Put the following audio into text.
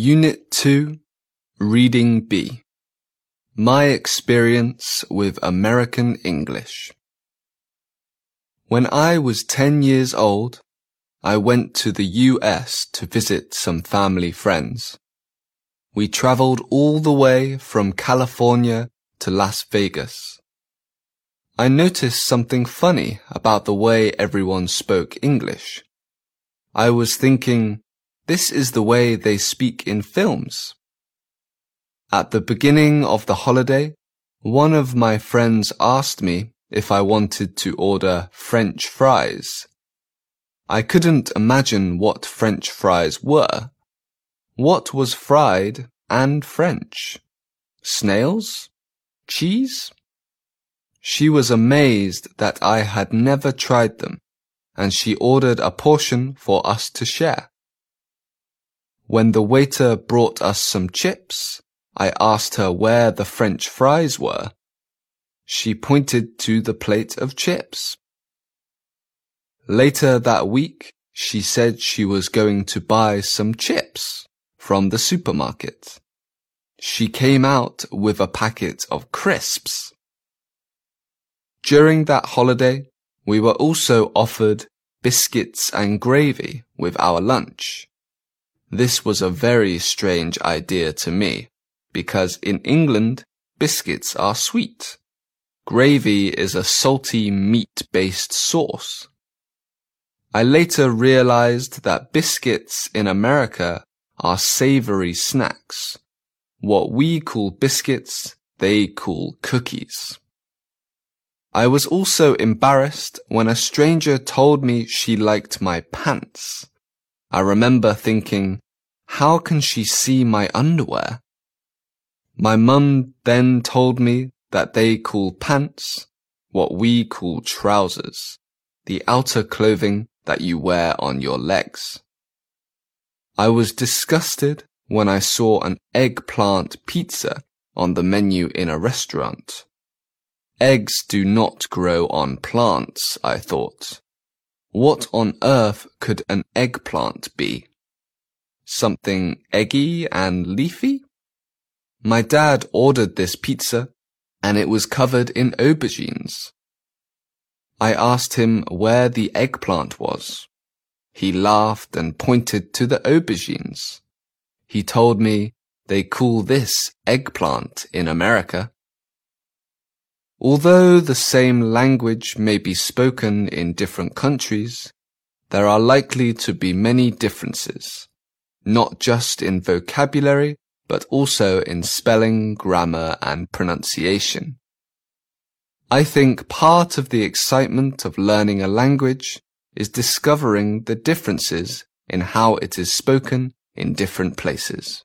Unit 2, Reading B. My experience with American English. When I was 10 years old, I went to the US to visit some family friends. We traveled all the way from California to Las Vegas. I noticed something funny about the way everyone spoke English. I was thinking, this is the way they speak in films. At the beginning of the holiday, one of my friends asked me if I wanted to order French fries. I couldn't imagine what French fries were. What was fried and French? Snails? Cheese? She was amazed that I had never tried them, and she ordered a portion for us to share. When the waiter brought us some chips, I asked her where the French fries were. She pointed to the plate of chips. Later that week, she said she was going to buy some chips from the supermarket. She came out with a packet of crisps. During that holiday, we were also offered biscuits and gravy with our lunch. This was a very strange idea to me, because in England, biscuits are sweet. Gravy is a salty meat-based sauce. I later realized that biscuits in America are savory snacks. What we call biscuits, they call cookies. I was also embarrassed when a stranger told me she liked my pants. I remember thinking, how can she see my underwear? My mum then told me that they call pants what we call trousers, the outer clothing that you wear on your legs. I was disgusted when I saw an eggplant pizza on the menu in a restaurant. Eggs do not grow on plants, I thought. What on earth could an eggplant be? Something eggy and leafy? My dad ordered this pizza and it was covered in aubergines. I asked him where the eggplant was. He laughed and pointed to the aubergines. He told me they call this eggplant in America. Although the same language may be spoken in different countries, there are likely to be many differences, not just in vocabulary, but also in spelling, grammar, and pronunciation. I think part of the excitement of learning a language is discovering the differences in how it is spoken in different places.